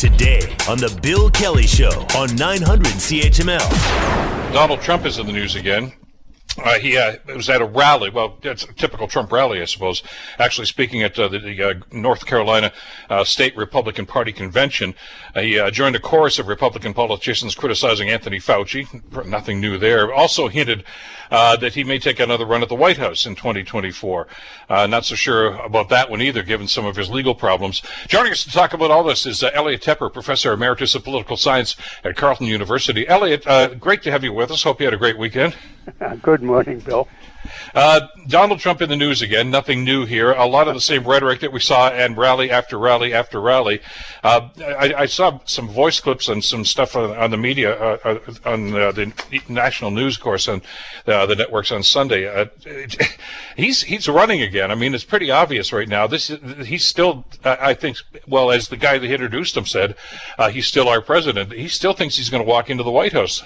today on The Bill Kelly Show on 900 CHML. Donald Trump is in the news again. Uh, he uh, was at a rally. Well, it's a typical Trump rally, I suppose. Actually, speaking at uh, the, the uh, North Carolina uh, State Republican Party convention, uh, he joined a chorus of Republican politicians criticizing Anthony Fauci. Nothing new there. Also hinted that he may take another run at the White House in 2024. not so sure about that one either, given some of his legal problems. Joining us to talk about all this is Elliot Tepper, professor emeritus of political science at Carleton University. Elliot, great to have you with us. Hope you had a great weekend. Good morning, Bill. Uh, Donald Trump in the news again. Nothing new here. A lot of the same rhetoric that we saw and rally after rally after rally. Uh, I, I, saw some voice clips and some stuff on, on the media uh, uh on uh, the national news course on uh, the networks on Sunday. he's he's running again. I mean, it's pretty obvious right now. This he's still. I think. Well, as the guy that introduced him said, he's still our president. He still thinks he's going to walk into the White House.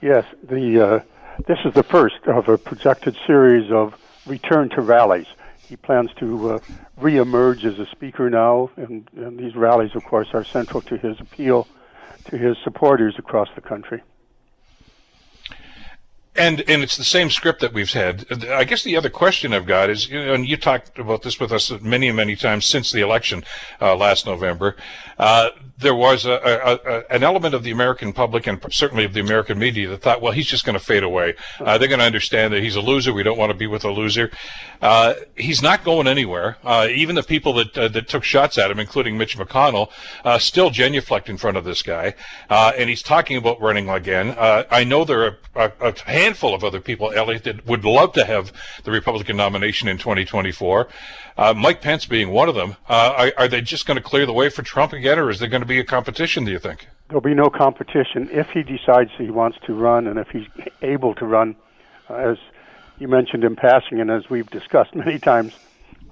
Yes, the this is the first of a projected series of return to rallies. He plans to uh, reemerge as a speaker now, and, and these rallies, of course, are central to his appeal to his supporters across the country. And and it's the same script that we've had. I guess the other question I've got is, and you talked about this with us many many times since the election uh, last November. Uh, there was a, a, a, an element of the American public and certainly of the American media that thought, well, he's just going to fade away. Uh, they're going to understand that he's a loser. We don't want to be with a loser. Uh, he's not going anywhere. Uh, even the people that uh, that took shots at him, including Mitch McConnell, uh, still genuflect in front of this guy, uh, and he's talking about running again. I know there are a, handful of other people, Elliot, that would love to have the Republican nomination in 2024. Mike Pence being one of them. Are, are they just going to clear the way for Trump again, or is there going to be a competition, do you think? There'll be no competition if he decides he wants to run and if he's able to run. Uh, as you mentioned in passing, and as we've discussed many times,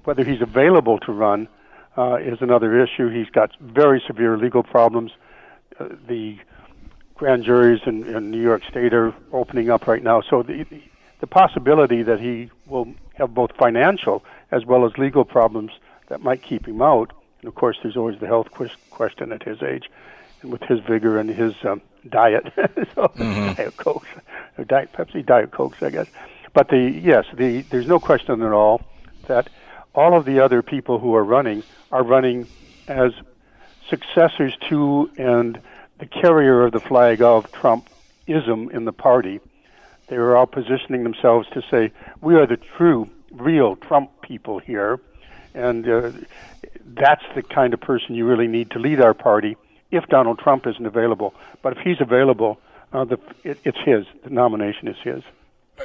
whether he's available to run uh, is another issue. He's got very severe legal problems. Uh, the grand juries in, in New York State are opening up right now, so the the possibility that he will have both financial as well as legal problems that might keep him out and of course, there's always the health question at his age, and with his vigor and his um, diet, so mm-hmm. diet cokes, or diet Pepsi, diet cokes, I guess. But the yes, the there's no question at all that all of the other people who are running are running as successors to and the carrier of the flag of Trumpism in the party. They are all positioning themselves to say, we are the true, real Trump people here. And uh, that's the kind of person you really need to lead our party if Donald Trump isn't available. But if he's available, uh, the, it, it's his. The nomination is his.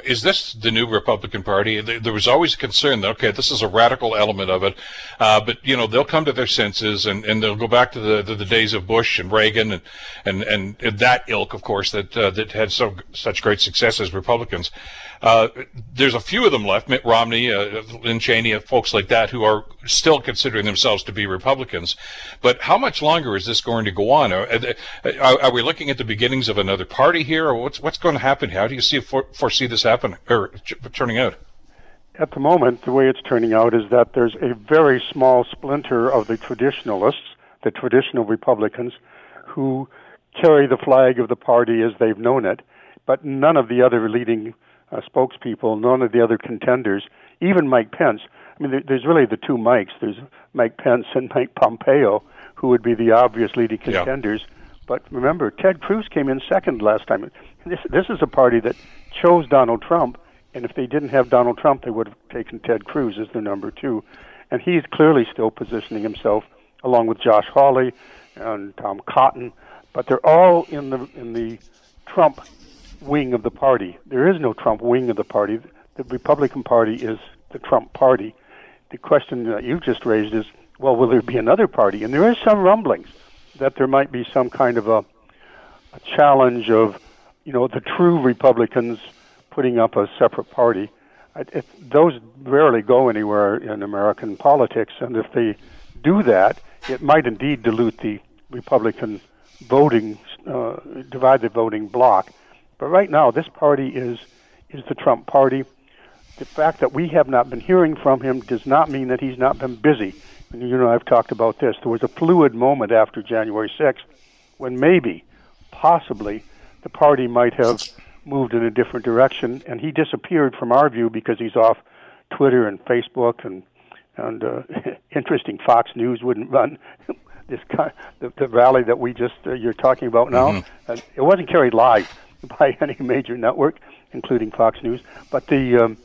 Is this the new Republican Party? There was always a concern that okay, this is a radical element of it, uh, but you know they'll come to their senses and, and they'll go back to the, the, days of Bush and Reagan and and, and that ilk, of course, that uh, that had so such great success as Republicans. Uh, there's a few of them left, Mitt Romney, uh, Lynn Cheney, folks like that, who are still considering themselves to be Republicans. But how much longer is this going to go on? Are, are, are we looking at the beginnings of another party here, or what's what's going to happen? How do you see foresee this happening or turning out? At the moment, the way it's turning out is that there's a very small splinter of the traditionalists, the traditional Republicans, who carry the flag of the party as they've known it, but none of the other leading uh, spokespeople, none of the other contenders, even Mike Pence. I mean, there, there's really the two Mikes. There's Mike Pence and Mike Pompeo, who would be the obvious leading contenders. Yeah. But remember, Ted Cruz came in second last time. This this is a party that chose Donald Trump, and if they didn't have Donald Trump, they would have taken Ted Cruz as their number two. And he's clearly still positioning himself along with Josh Hawley and Tom Cotton, but they're all in the in the Trump wing of the party. There is no Trump wing of the party. The Republican Party is the Trump party. The question that you just raised is, well, will there be another party? And there is some rumblings that there might be some kind of a, a challenge of, you know, the true Republicans putting up a separate party. It, those rarely go anywhere in American politics, and if they do that, it might indeed dilute the Republican voting, uh, divide the voting bloc. But right now, this party is is the Trump party. The fact that we have not been hearing from him does not mean that he's not been busy. You know I've talked about this. There was a fluid moment after January 6th when maybe, possibly, the party might have moved in a different direction, and he disappeared from our view because he's off Twitter and Facebook and and uh, interesting Fox News wouldn't run this kind, the, the rally that we just uh, you're talking about now. Mm-hmm. It wasn't carried live by any major network, including Fox News, but the um,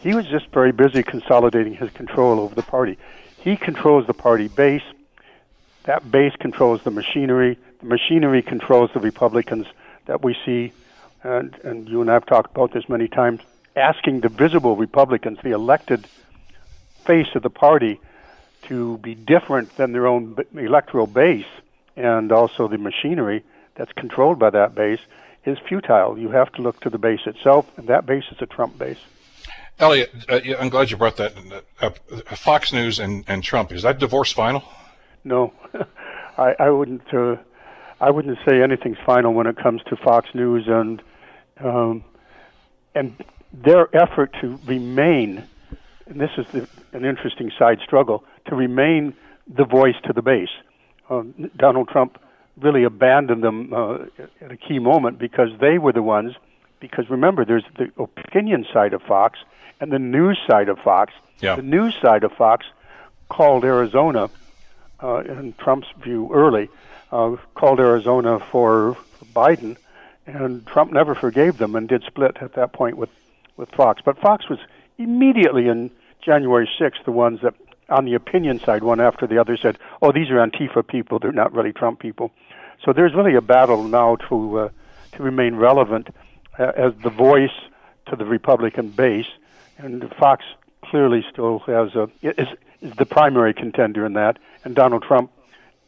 he was just very busy consolidating his control over the party. He controls the party base. That base controls the machinery. The machinery controls the Republicans that we see, and, and you and I have talked about this many times, asking the visible Republicans, the elected face of the party, to be different than their own electoral base and also the machinery that's controlled by that base is futile. You have to look to the base itself, and that base is a Trump base. Elliot, uh, I'm glad you brought that up. Fox News and, and Trump is that divorce final? No, I, I wouldn't. Uh, I wouldn't say anything's final when it comes to Fox News and um, and their effort to remain. And this is the, an interesting side struggle to remain the voice to the base. Um, Donald Trump really abandoned them uh, at a key moment because they were the ones. Because remember, there's the opinion side of Fox and the news side of Fox. Yeah. The news side of Fox called Arizona, uh, in Trump's view, early, uh, called Arizona for, for Biden, and Trump never forgave them and did split at that point with, with Fox. But Fox was immediately in January 6th the ones that, on the opinion side, one after the other said, "Oh, these are Antifa people; they're not really Trump people." So there's really a battle now to uh, to remain relevant as the voice to the Republican base and Fox clearly still has a is, is the primary contender in that, and Donald Trump,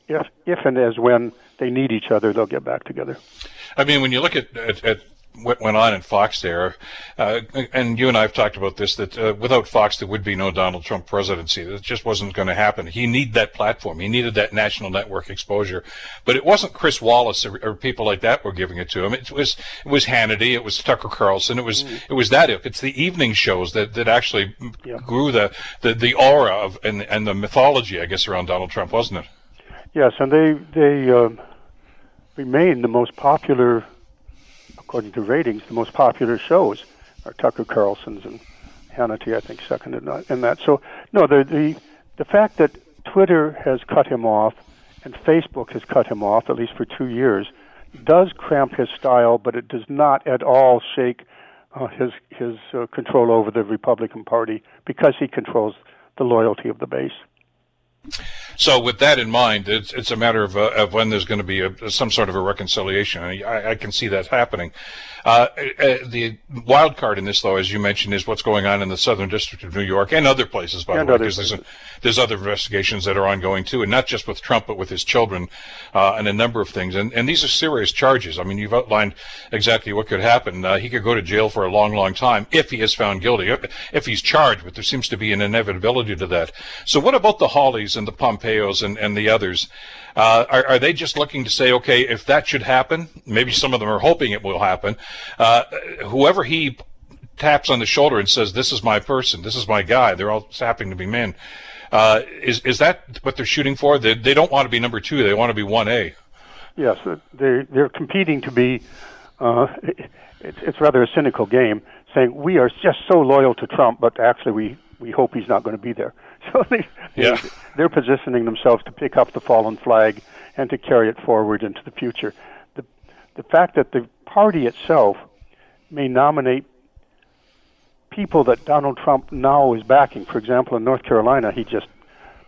if if and as when they need each other, they'll get back together. I mean, when you look at, at, at what went on in Fox there, uh, and you and I have talked about this, that uh, without Fox there would be no Donald Trump presidency. It just wasn't going to happen. He needed that platform. He needed that national network exposure. But it wasn't Chris Wallace or, or people like that were giving it to him. It was it was Hannity. It was Tucker Carlson. It was mm. it was that. It's the evening shows that, that actually yeah. grew the, the, the aura of and and the mythology, I guess, around Donald Trump, wasn't it? Yes, and they they uh, remain the most popular according to ratings, the most popular shows are Tucker Carlson's and Hannity, I think, second in that. So, no, the, the the fact that Twitter has cut him off and Facebook has cut him off at least for two years does cramp his style, but it does not at all shake uh, his his uh, control over the Republican Party because he controls the loyalty of the base. So, with that in mind, it's, it's a matter of, uh, of when there's going to be a, some sort of a reconciliation. I, I can see that happening. Uh, uh, the wild card in this, though, as you mentioned, is what's going on in the Southern District of New York and other places, by and the way, because there's, there's other investigations that are ongoing too, and not just with Trump, but with his children uh, and a number of things. And, and these are serious charges. I mean, you've outlined exactly what could happen. Uh, he could go to jail for a long, long time if he is found guilty, if he's charged, but there seems to be an inevitability to that. So, what about the And the Pompeos and, and the others? Uh, are, are, they just looking to say, okay, if that should happen, maybe some of them are hoping it will happen. Uh, whoever he taps on the shoulder and says, "This is my person. This is my guy." They're all happy to be men. Uh, is is that what they're shooting for? They, they don't want to be number two. They want to be one A. Yes, they they're competing to be. Uh, it's it's rather a cynical game, saying we are just so loyal to Trump, but actually we we hope he's not going to be there. So they, yeah. they're positioning themselves to pick up the fallen flag and to carry it forward into the future. The, the fact that the party itself may nominate people that Donald Trump now is backing. For example, in North Carolina, he just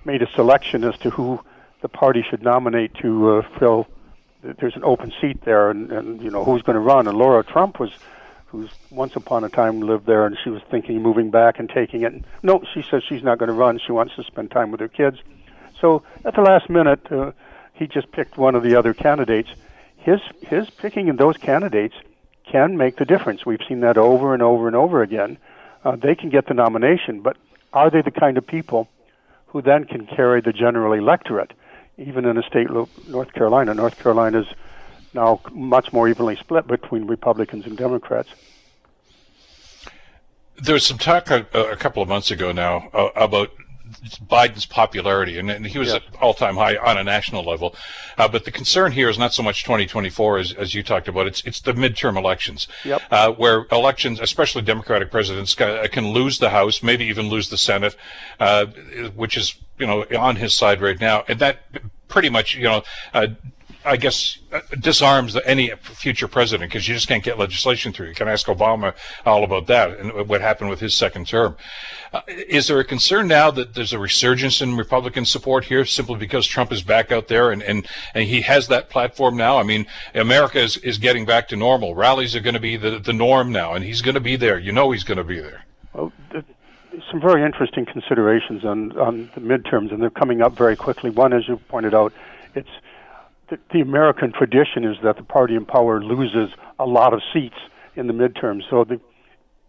made a selection as to who the party should nominate to uh, fill. There's an open seat there, and, and you know who's going to run. And Lara Trump was who's once upon a time lived there, and she was thinking of moving back and taking it. No, she says she's not going to run. She wants to spend time with her kids. So at the last minute, uh, he just picked one of the other candidates. His his picking of those candidates can make the difference. We've seen that over and over and over again. Uh, they can get the nomination, but are they the kind of people who then can carry the general electorate? Even in a state like North Carolina, North Carolina's now much more evenly split between Republicans and Democrats. There was some talk a, a couple of months ago now uh, about Biden's popularity, and, and he was Yes. at all-time high on a national level. Uh, but the concern here is not so much 2024 as, as you talked about. It's it's the midterm elections, Yep. uh, where elections, especially Democratic presidents, ca- can lose the House, maybe even lose the Senate, uh, which is you know on his side right now, and that pretty much you know. I guess uh, disarms any future president because you just can't get legislation through. You can ask Obama all about that and what happened with his second term. Uh, is there a concern now that there's a resurgence in Republican support here simply because Trump is back out there and, and, and he has that platform now? I mean, America is, is getting back to normal. Rallies are going to be the, the norm now, and he's going to be there. You know he's going to be there. Well, some very interesting considerations on, on the midterms, and they're coming up very quickly. One, as you pointed out, it's the, American tradition is that the party in power loses a lot of seats in the midterms. So the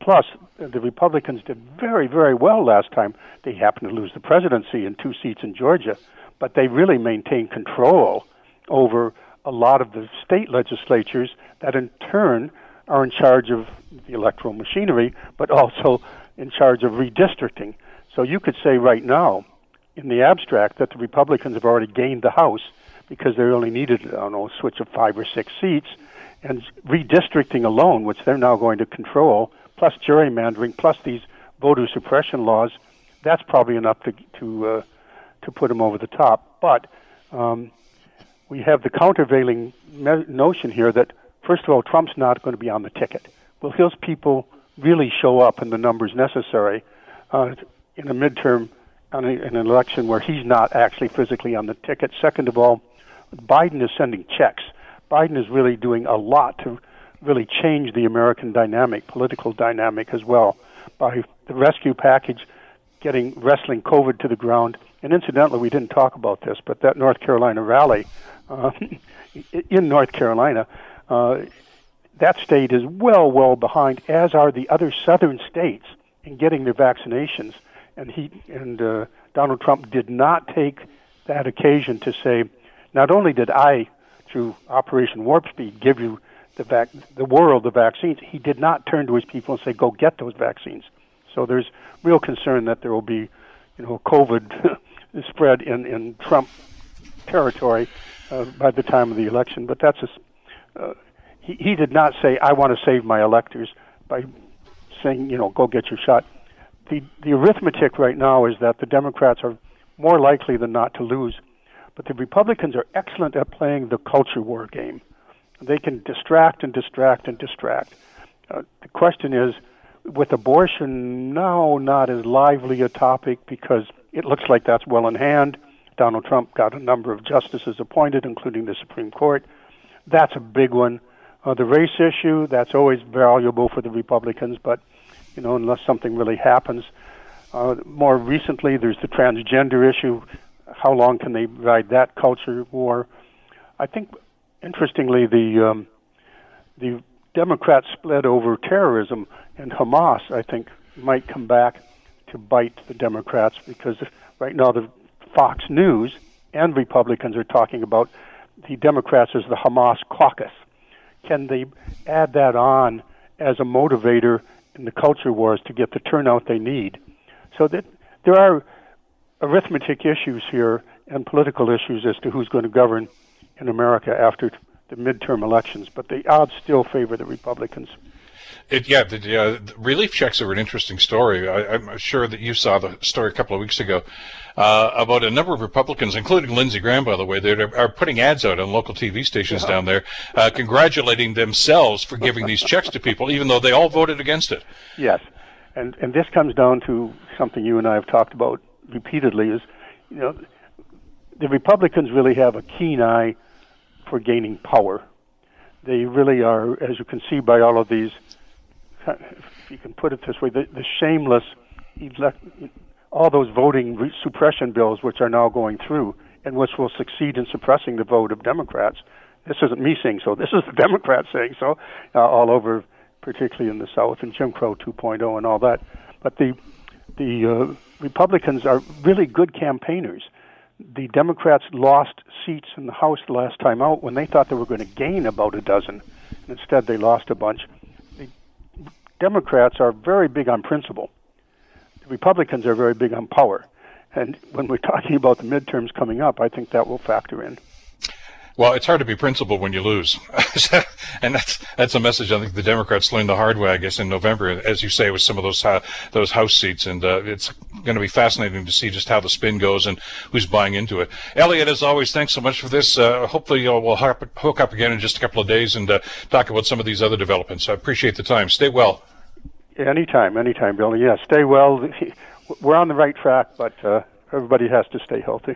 plus the Republicans did very very well last time. They happened to lose the presidency and two seats in Georgia, but they really maintained control over a lot of the state legislatures that in turn are in charge of the electoral machinery, but also in charge of redistricting. So you could say right now, in the abstract, that the Republicans have already gained the House because they only needed, I don't know, a switch of five or six seats, and redistricting alone, which they're now going to control, plus gerrymandering, plus these voter suppression laws, that's probably enough to to uh, to put them over the top. But um, we have the countervailing me- notion here that first of all, Trump's not going to be on the ticket. Will his people really show up in the numbers necessary uh, in a midterm, an election where he's not actually physically on the ticket? Second of all, Biden is sending checks. Biden is really doing a lot to really change the American dynamic, political dynamic as well, by the rescue package, getting wrestling COVID to the ground. And incidentally, we didn't talk about this, but that North Carolina rally uh, in North Carolina, uh, that state is well, well behind, as are the other southern states in getting their vaccinations. And he and uh, Donald Trump did not take that occasion to say, not only did I, through Operation Warp Speed, give you the vac- the world the vaccines, he did not turn to his people and say, go get those vaccines. So there's real concern that there will be, you know, COVID spread in in Trump territory uh, by the time of the election. But that's a, uh, he he did not say I want to save my electors by saying you know go get your shot. The the arithmetic right now is that the Democrats are more likely than not to lose, but the Republicans are excellent at playing the culture war game. They can distract and distract and distract. Uh, the question is, with abortion now not as lively a topic because it looks like that's well in hand. Donald Trump got a number of justices appointed, including the Supreme Court. That's a big one. Uh, the race issue, that's always valuable for the Republicans, but you know, unless something really happens. Uh, more recently, there's the transgender issue. How long can they ride that culture war? I think, interestingly, the um, the Democrats split over terrorism and Hamas. I think might come back to bite the Democrats because right now the Fox News and Republicans are talking about the Democrats as the Hamas caucus. Can they add that on as a motivator in the culture wars to get the turnout they need? So that there are arithmetic issues here and political issues as to who's going to govern in America after the midterm elections, but the odds still favor the Republicans. It, yeah, the, uh, the relief checks are an interesting story. I, I'm sure that you saw the story a couple of weeks ago uh, about a number of Republicans, including Lindsey Graham, by the way, that are, are putting ads out on local TV stations down there, uh, congratulating themselves for giving these checks to people, even though they all voted against it. Yes, and and this comes down to something you and I have talked about repeatedly: is you know the Republicans really have a keen eye for gaining power. They really are, as you can see by all of these, if you can put it this way, the, the shameless, elect, all those voting re- suppression bills which are now going through and which will succeed in suppressing the vote of Democrats. This isn't me saying so. This is the Democrats saying so, uh, all over, particularly in the South and Jim Crow 2.0 and all that. But the the uh, Republicans are really good campaigners. The Democrats lost seats in the House the last time out when they thought they were going to gain about a dozen. And instead, they lost a bunch. The Democrats are very big on principle. The Republicans are very big on power. And when we're talking about the midterms coming up, I think that will factor in. Well, it's hard to be principled when you lose, and that's that's a message I think the Democrats learned the hard way, I guess, in November, as you say, with some of those uh, those House seats, and uh, it's going to be fascinating to see just how the spin goes and who's buying into it. Elliot, as always, thanks so much for this. Uh, hopefully, we'll hook up again in just a couple of days and uh, talk about some of these other developments. I appreciate the time. Stay well. Anytime, anytime, Billy. Yeah, stay well. We're on the right track, but uh, everybody has to stay healthy.